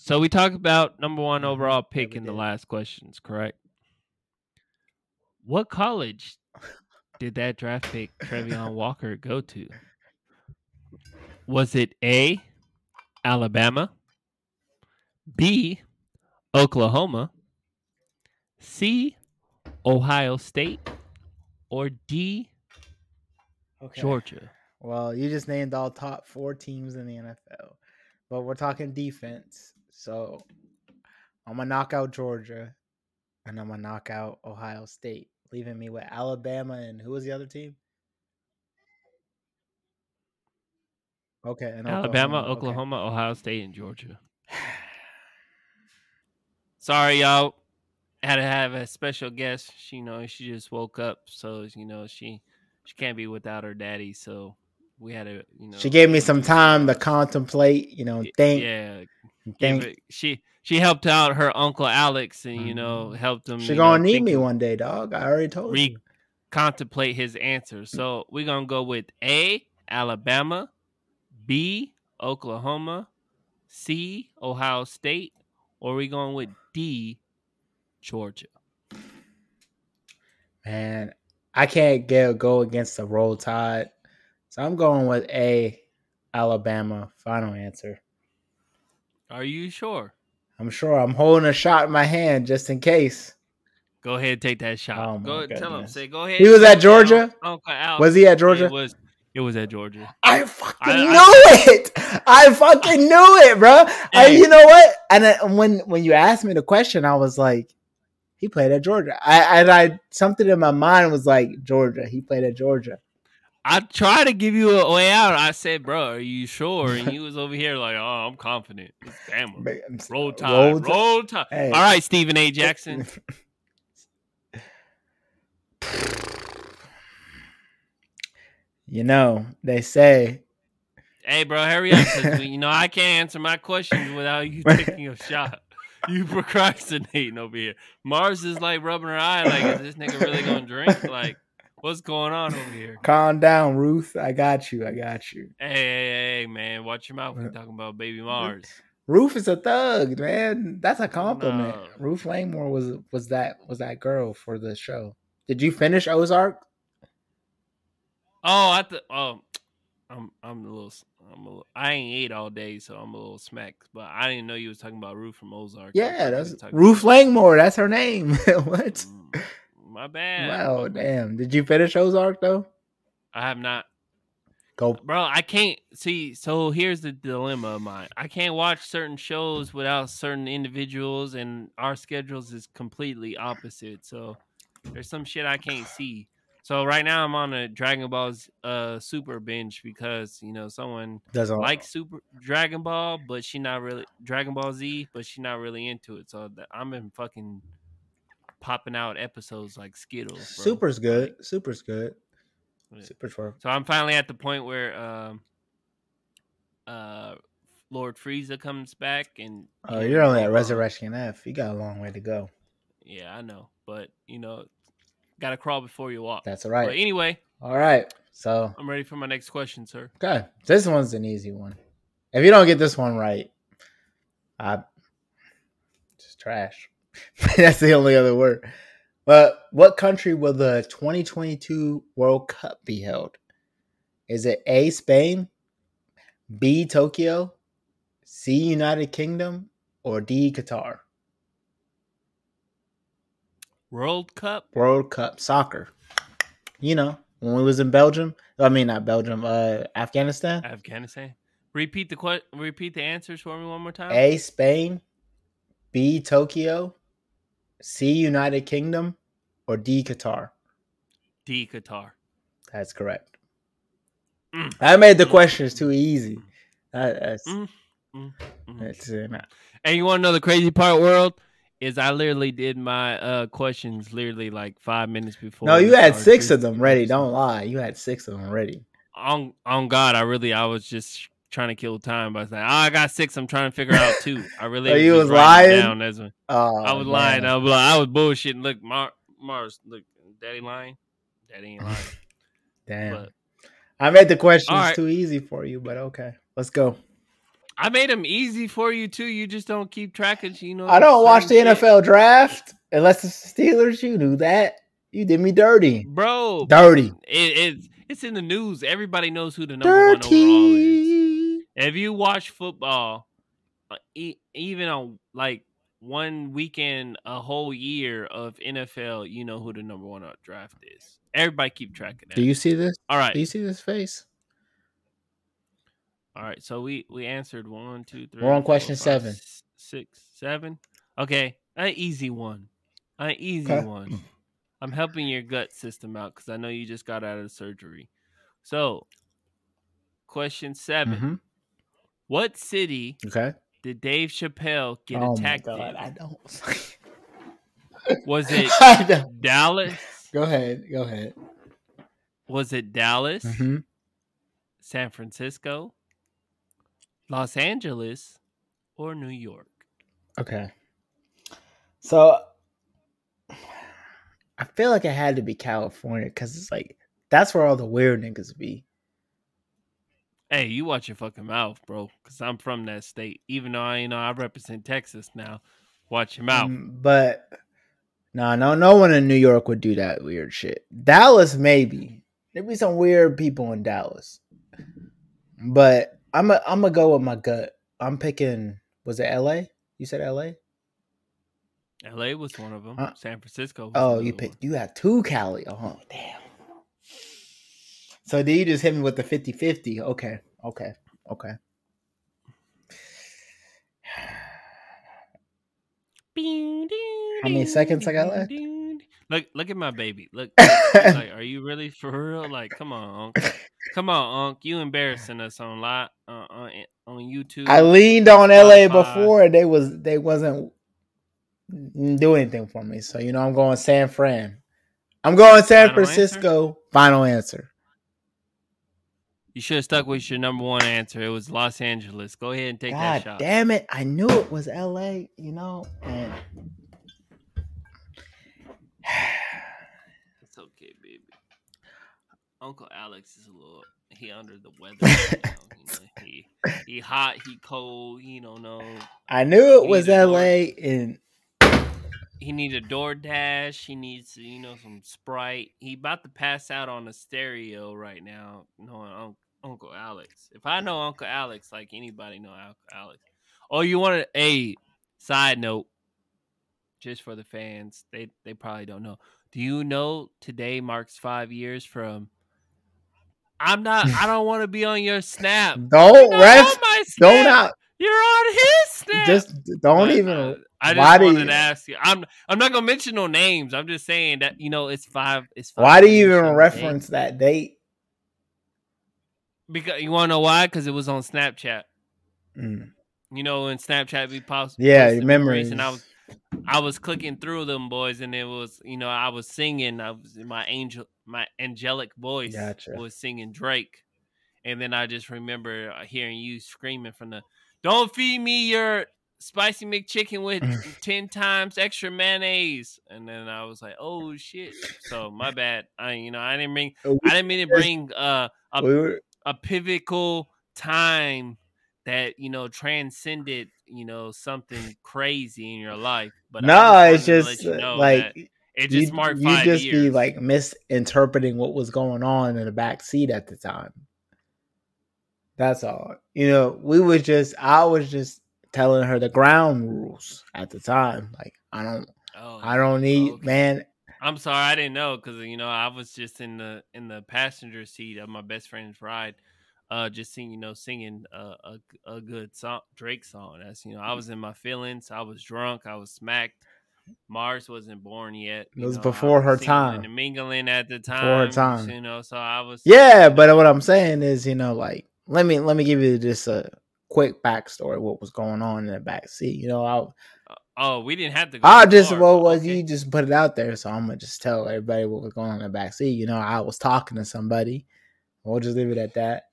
So we talked about number one mm-hmm. overall pick in the last questions, correct? What college did that draft pick Trevion Walker go to? Was it A, Alabama, B, Oklahoma, C, Ohio State, or D, okay. Georgia? Well, you just named all top four teams in the NFL, but we're talking defense. So I'm gonna knock out Georgia, and I'm gonna knock out Ohio State leaving me with Alabama and who was the other team? Okay, Alabama, Oklahoma, Oklahoma okay. Ohio State, and Georgia. Sorry, y'all. had to have a special guest. She, you know, she just woke up, so you know she she can't be without her daddy. So we had to, you know. She gave me some time uh, to contemplate, you know, think. Yeah, It, she she helped out her uncle Alex, and you know mm-hmm. helped him. She gonna know, need me one day, dog. I already told re- you. Contemplate his answer. So we're gonna go with A. Alabama, B. Oklahoma, C. Ohio State, or we going with D. Georgia. Man, I can't get go against the roll tide, so I'm going with A. Alabama. Final answer. Are you sure? I'm sure. I'm holding a shot in my hand just in case. Go ahead, and take that shot. Oh go tell him. Say, go ahead. He was at Georgia. Was he at Georgia? It was. It was at Georgia. I fucking I, knew I, it. I fucking knew it, bro. I, you know what? And I, when when you asked me the question, I was like, he played at Georgia. I and I something in my mind was like Georgia. He played at Georgia. I tried to give you a way out. I said, "Bro, are you sure?" And you was over here like, "Oh, I'm confident." Damn, roll uh, tide, roll, roll tide. Hey. All right, Stephen A. Jackson. you know, they say. Hey, bro, hurry up! you know I can't answer my questions without you taking a shot. You procrastinating over here. Mars is like rubbing her eye, like, is this nigga really gonna drink? Like. What's going on over here? Calm down, Ruth. I got you. I got you. Hey, hey, hey, man. Watch your mouth. you're talking about baby Mars. Ruth is a thug, man. That's a compliment. No. Ruth Langmore was was that was that girl for the show. Did you finish Ozark? Oh, I th- oh, I'm I'm a little I'm a little, I ain't ate all day, so I'm a little smacked. But I didn't know you was talking about Ruth from Ozark. Yeah, that's Ruth Langmore. That's her name. what? Mm. My bad. Wow, damn. Did you finish Ozark though? I have not. Go, bro. I can't see. So here's the dilemma of mine. I can't watch certain shows without certain individuals, and our schedules is completely opposite. So there's some shit I can't see. So right now I'm on a Dragon Ball's uh super binge because you know someone doesn't like Super Dragon Ball, but she not really Dragon Ball Z, but she not really into it. So I'm in fucking popping out episodes like Skittles. Bro. Super's good. Super's good. Super's for. So I'm finally at the point where um, uh, Lord Frieza comes back, and oh, you're only at Resurrection F. You got a long way to go. Yeah, I know, but you know, got to crawl before you walk. That's all right. But anyway, all right. So I'm ready for my next question, sir. Okay, this one's an easy one. If you don't get this one right, I just trash. That's the only other word. But what country will the 2022 World Cup be held? Is it A, Spain, B, Tokyo, C, United Kingdom, or D, Qatar? World Cup? World Cup soccer. You know, when we was in Belgium, I mean not Belgium, uh Afghanistan. Afghanistan. Repeat the que- repeat the answers for me one more time. A Spain, B Tokyo, C United Kingdom or D Qatar? D Qatar. That's correct. Mm. I made the mm. questions too easy. That, that's, mm. mm. mm. that's uh, And you want to know the crazy part, world? Is I literally did my uh questions literally like five minutes before. No, you had six of them ready. Don't lie. You had six of them ready. On on God, I really I was just trying to kill time by saying, "Oh, I got six. I'm trying to figure out two. I really oh, was, you was lying. Down as a, oh, I was man. lying. I was, I was bullshitting. Look, Mar- Mars, look, Daddy lying. Daddy ain't lying. Damn. But, I made the questions right. too easy for you, but okay, let's go. I made them easy for you too. You just don't keep track of, you know. I don't watch the shit. NFL draft unless it's the Steelers. You knew that. You did me dirty, bro. Dirty. It, it's it's in the news. Everybody knows who the number dirty. one overall is. If you watch football, uh, even on like one weekend, a whole year of NFL, you know who the number one draft is. Everybody keep track of that. Do you see this? All right. Do you see this face? All right. So we we answered one, two, three. We're on question four, five, seven. Six, seven. Okay, an easy one. An easy okay. one. I'm helping your gut system out because I know you just got out of surgery. So, question 7 mm-hmm. What city okay. did Dave Chappelle get oh attacked in? I don't. Was it Dallas? Go ahead. Go ahead. Was it Dallas? Mm-hmm. San Francisco? Los Angeles? Or New York? Okay. So I feel like it had to be California because it's like that's where all the weird niggas be. Hey, you watch your fucking mouth, bro. Cause I'm from that state. Even though I you know I represent Texas now. Watch your mouth. Um, but no, no, no one in New York would do that weird shit. Dallas, maybe. There'd be some weird people in Dallas. But I'm a, I'm gonna go with my gut. I'm picking. Was it L.A.? You said L.A. L.A. was one of them. Uh, San Francisco. oh, you picked. You had two Cali. Oh, damn. So did you just hit me with the 50-50? Okay. Okay. Okay. How many seconds I got left? Look, look at my baby. Look, like, are you really for real? Like, come on, Unc. come on, Unc. You embarrassing us on lot uh, on, on YouTube. I leaned on LA before, and they was they wasn't do anything for me. So you know, I'm going San Fran. I'm going San Final Francisco. Answer? Final answer. You should have stuck with your number one answer. It was Los Angeles. Go ahead and take God that shot. Damn it! I knew it was L.A. You know, and it's okay, baby. Uncle Alex is a little he under the weather. you know, he he hot, he cold. He don't know. I knew it was L.A. and he needs a DoorDash. He needs, you know, some Sprite. He about to pass out on the stereo right now, knowing Uncle, Uncle Alex. If I know Uncle Alex, like anybody know Uncle Alex. Oh, you want a side note, just for the fans? They they probably don't know. Do you know today marks five years from? I'm not. I don't want to be on your snap. Don't ref. Don't out. You're on his snap. Just don't but, even. Uh, I just why wanted you, to ask you. I'm I'm not gonna mention no names. I'm just saying that you know it's five. It's five why do you even reference that date? Because you want to know why? Because it was on Snapchat. Mm. You know, when Snapchat be possible. Yeah, memories. And I was I was clicking through them boys, and it was you know I was singing. I was my angel, my angelic voice gotcha. was singing Drake, and then I just remember uh, hearing you screaming from the don't feed me your spicy McChicken with ten times extra mayonnaise. And then I was like, oh shit. So my bad. I you know I didn't bring oh, I didn't mean to bring uh, a a pivotal time that you know transcended you know something crazy in your life. But no, it's just you uh, know like it just you, marked you just years. be like misinterpreting what was going on in the back seat at the time. That's all. You know, we was just I was just telling her the ground rules at the time. Like I don't oh, I don't need okay. man. I'm sorry, I didn't know because you know I was just in the in the passenger seat of my best friend's ride, uh, just singing you know singing a, a, a good song Drake song. That's you know I was in my feelings. I was drunk. I was smacked. Mars wasn't born yet. It was know, before her time. And mingling at the time. Before her time. You know, so I was. Yeah, but what I'm saying is, you know, like let me let me give you just a quick backstory what was going on in the back seat. You know, I Oh, we didn't have to. I just far, what was okay. you just put it out there, so I'm gonna just tell everybody what was going on in the back seat. You know, I was talking to somebody. We'll just leave it at that.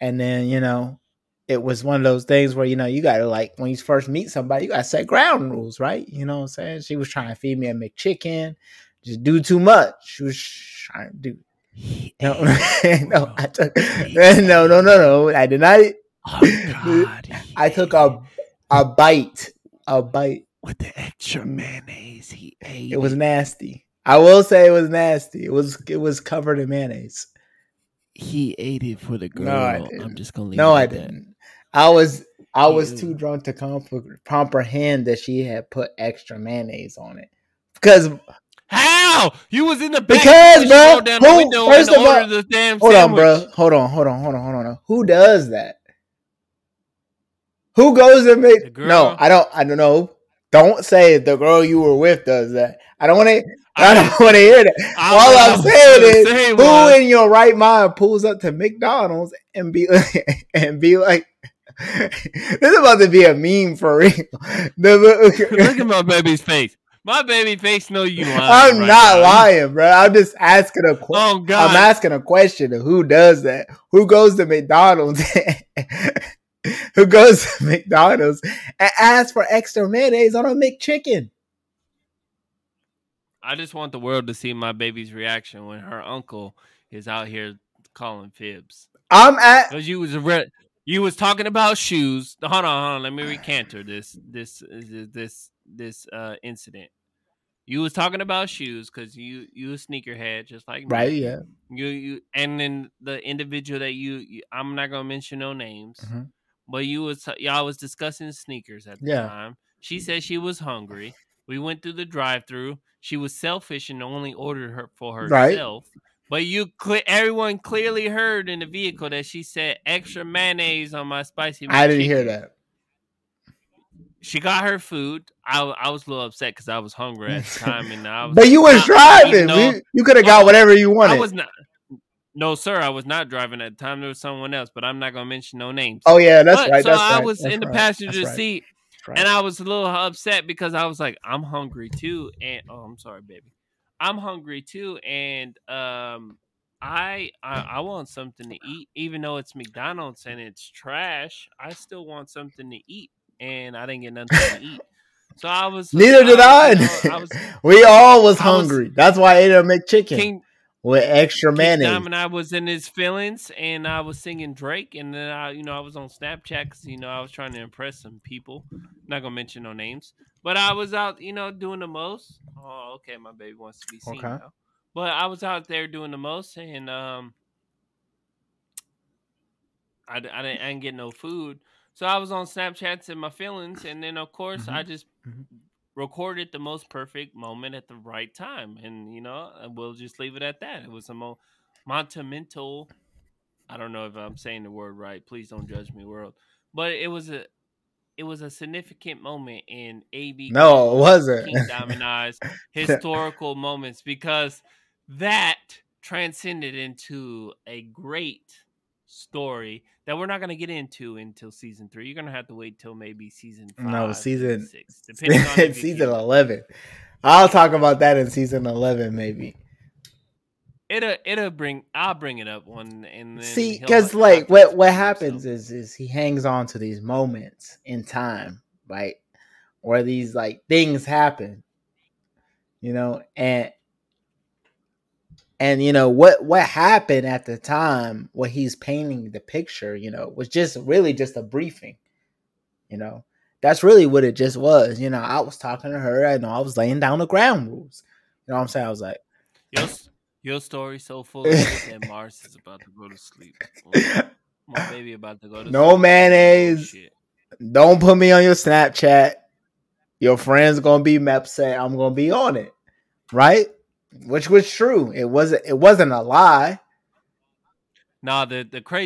And then you know, it was one of those things where you know you gotta like when you first meet somebody, you gotta set ground rules, right? You know what I'm saying? She was trying to feed me a McChicken, just do too much. She was trying to do no, no, I took, no, no, no, no. I did not. Oh, God, I took a a bite, a bite with the extra mayonnaise. He ate. It was nasty. I will say it was nasty. It was it was covered in mayonnaise. He ate it for the girl. No, I didn't. I'm just gonna leave. No, I didn't. I was I was too drunk to comp- comprehend that she had put extra mayonnaise on it because how you was in the back because bro, down who, the first of all, the damn hold sandwich. on, bro. Hold on, hold on, hold on, hold on. Who does that? Who goes and make? No, I don't. I don't know. Don't say the girl you were with does that. I don't want to. I don't want to hear that. I, All I'm saying is, who in your right mind pulls up to McDonald's and be and be like, "This is about to be a meme for real." Look at my baby's face. My baby face know you lying. I'm right not now. lying, bro. I'm just asking a question. Oh, God. I'm asking a question of who does that? Who goes to McDonald's? Who goes to McDonald's and asks for extra mayonnaise on a McChicken? I just want the world to see my baby's reaction when her uncle is out here calling fibs. I'm at because you was re- you was talking about shoes. Hold on, hold on. Let me recanter this this this this uh incident. You was talking about shoes because you you a sneakerhead just like me. Right, yeah. You you and then the individual that you, you I'm not gonna mention no names, mm-hmm. But you was y'all was discussing sneakers at the yeah. time. She said she was hungry. We went through the drive-through. She was selfish and only ordered her for herself. Right. But you, everyone clearly heard in the vehicle that she said extra mayonnaise on my spicy. I didn't chicken. hear that she got her food. I, I was a little upset because I was hungry at the time, and I was. but you was driving. Though, you could have got whatever you wanted. I was not. No, sir, I was not driving at the time. There was someone else, but I'm not gonna mention no names. Oh yeah, that's but, right. So that's I right, was in the right, passenger seat, right. and I was a little upset because I was like, I'm hungry too, and oh, I'm sorry, baby, I'm hungry too, and um, I, I I want something to eat, even though it's McDonald's and it's trash. I still want something to eat and I didn't get nothing to eat. So I was. Neither did I. Know, I was, we all was hungry. That's why I ate a McChicken King, with extra mayonnaise. And I was in his feelings, and I was singing Drake, and then I, you know, I was on Snapchat because you know I was trying to impress some people. Not gonna mention no names, but I was out, you know, doing the most. Oh, okay, my baby wants to be seen okay. now. But I was out there doing the most, and um, I, I didn't, I didn't get no food. So I was on Snapchats and my feelings, and then of course mm-hmm. I just mm-hmm. Recorded the most perfect moment at the right time, and you know uh, we'll just leave it at that. It was a mo- monumental. I don't know if I'm saying the word right. Please don't judge me, world. But it was a it was a significant moment in AB. No, it wasn't. King Diamond historical moments because that transcended into a great story that we're not going to get into until season three. You're going to have to wait till maybe season five. No, season six, depending on season eleven. I'll talk about that in season eleven, maybe. It'll it'll bring I'll bring it up one and see because like what what happens is is he hangs on to these moments in time, right? Where these like things happen, you know, and and you know what what happened at the time what he's painting the picture you know was just really just a briefing you know? That's really what it just was you know? I was talking to her i know i was laying down the ground rules you know what i'm saying? I was like your, your story so full of shit that mars is about to go to sleep my baby about to go to sleep. no sleep. mayonnaise. don't put me on your snapchat. Your friends gonna be upset. I'm gonna be on it right which was true. It wasn't. It wasn't a lie. Nah, the the crazy